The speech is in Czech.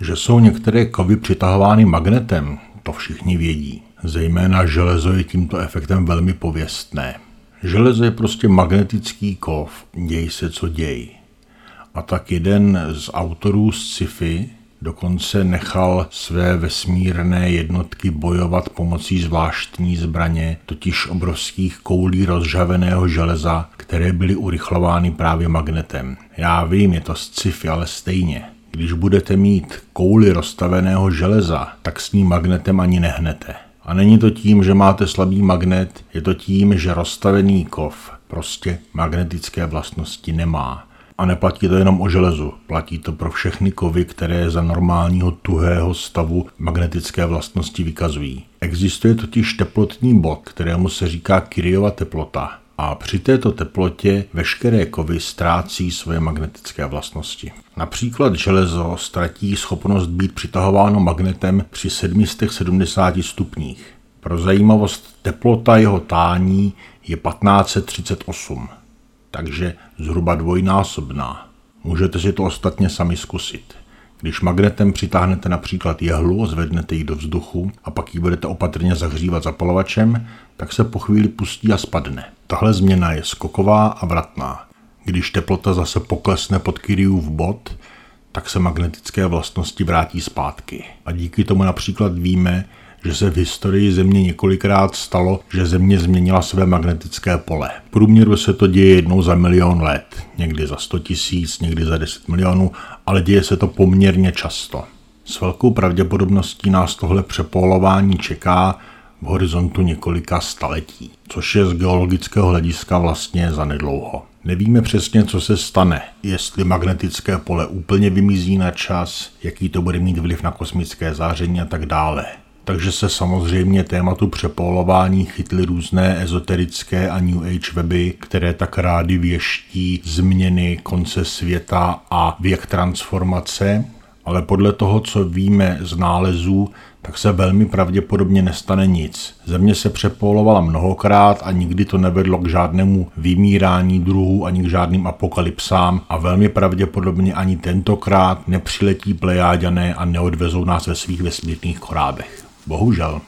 Že jsou některé kovy přitahovány magnetem, to všichni vědí. Zejména železo je tímto efektem velmi pověstné. Železo je prostě magnetický kov, děj se co děj. A tak jeden z autorů z sci-fi dokonce nechal své vesmírné jednotky bojovat pomocí zvláštní zbraně, totiž obrovských koulí rozžaveného železa, které byly urychlovány právě magnetem. Já vím, je to sci-fi, ale stejně. Když budete mít kouli rozstaveného železa, tak s ním magnetem ani nehnete. A není to tím, že máte slabý magnet, je to tím, že rozstavený kov prostě magnetické vlastnosti nemá. A neplatí to jenom o železu, platí to pro všechny kovy, které za normálního tuhého stavu magnetické vlastnosti vykazují. Existuje totiž teplotní bod, kterému se říká Kiriova teplota. A při této teplotě veškeré kovy ztrácí svoje magnetické vlastnosti. Například železo ztratí schopnost být přitahováno magnetem při 770 stupních. Pro zajímavost teplota jeho tání je 1538 takže zhruba dvojnásobná. Můžete si to ostatně sami zkusit. Když magnetem přitáhnete například jehlu, zvednete ji do vzduchu a pak ji budete opatrně zahřívat zapalovačem, tak se po chvíli pustí a spadne. Tahle změna je skoková a vratná. Když teplota zase poklesne pod Kyriův bod, tak se magnetické vlastnosti vrátí zpátky. A díky tomu například víme, že se v historii Země několikrát stalo, že Země změnila své magnetické pole. V průměru se to děje jednou za milion let, někdy za 100 tisíc, někdy za 10 milionů, ale děje se to poměrně často. S velkou pravděpodobností nás tohle přepolování čeká v horizontu několika staletí, což je z geologického hlediska vlastně zanedlouho. Nevíme přesně, co se stane, jestli magnetické pole úplně vymizí na čas, jaký to bude mít vliv na kosmické záření a tak dále takže se samozřejmě tématu přepolování chytly různé ezoterické a New Age weby, které tak rády věští změny konce světa a věk transformace, ale podle toho, co víme z nálezů, tak se velmi pravděpodobně nestane nic. Země se přepolovala mnohokrát a nikdy to nevedlo k žádnému vymírání druhů ani k žádným apokalypsám a velmi pravděpodobně ani tentokrát nepřiletí plejáďané a neodvezou nás ve svých vesmírných korábech. Bohužel.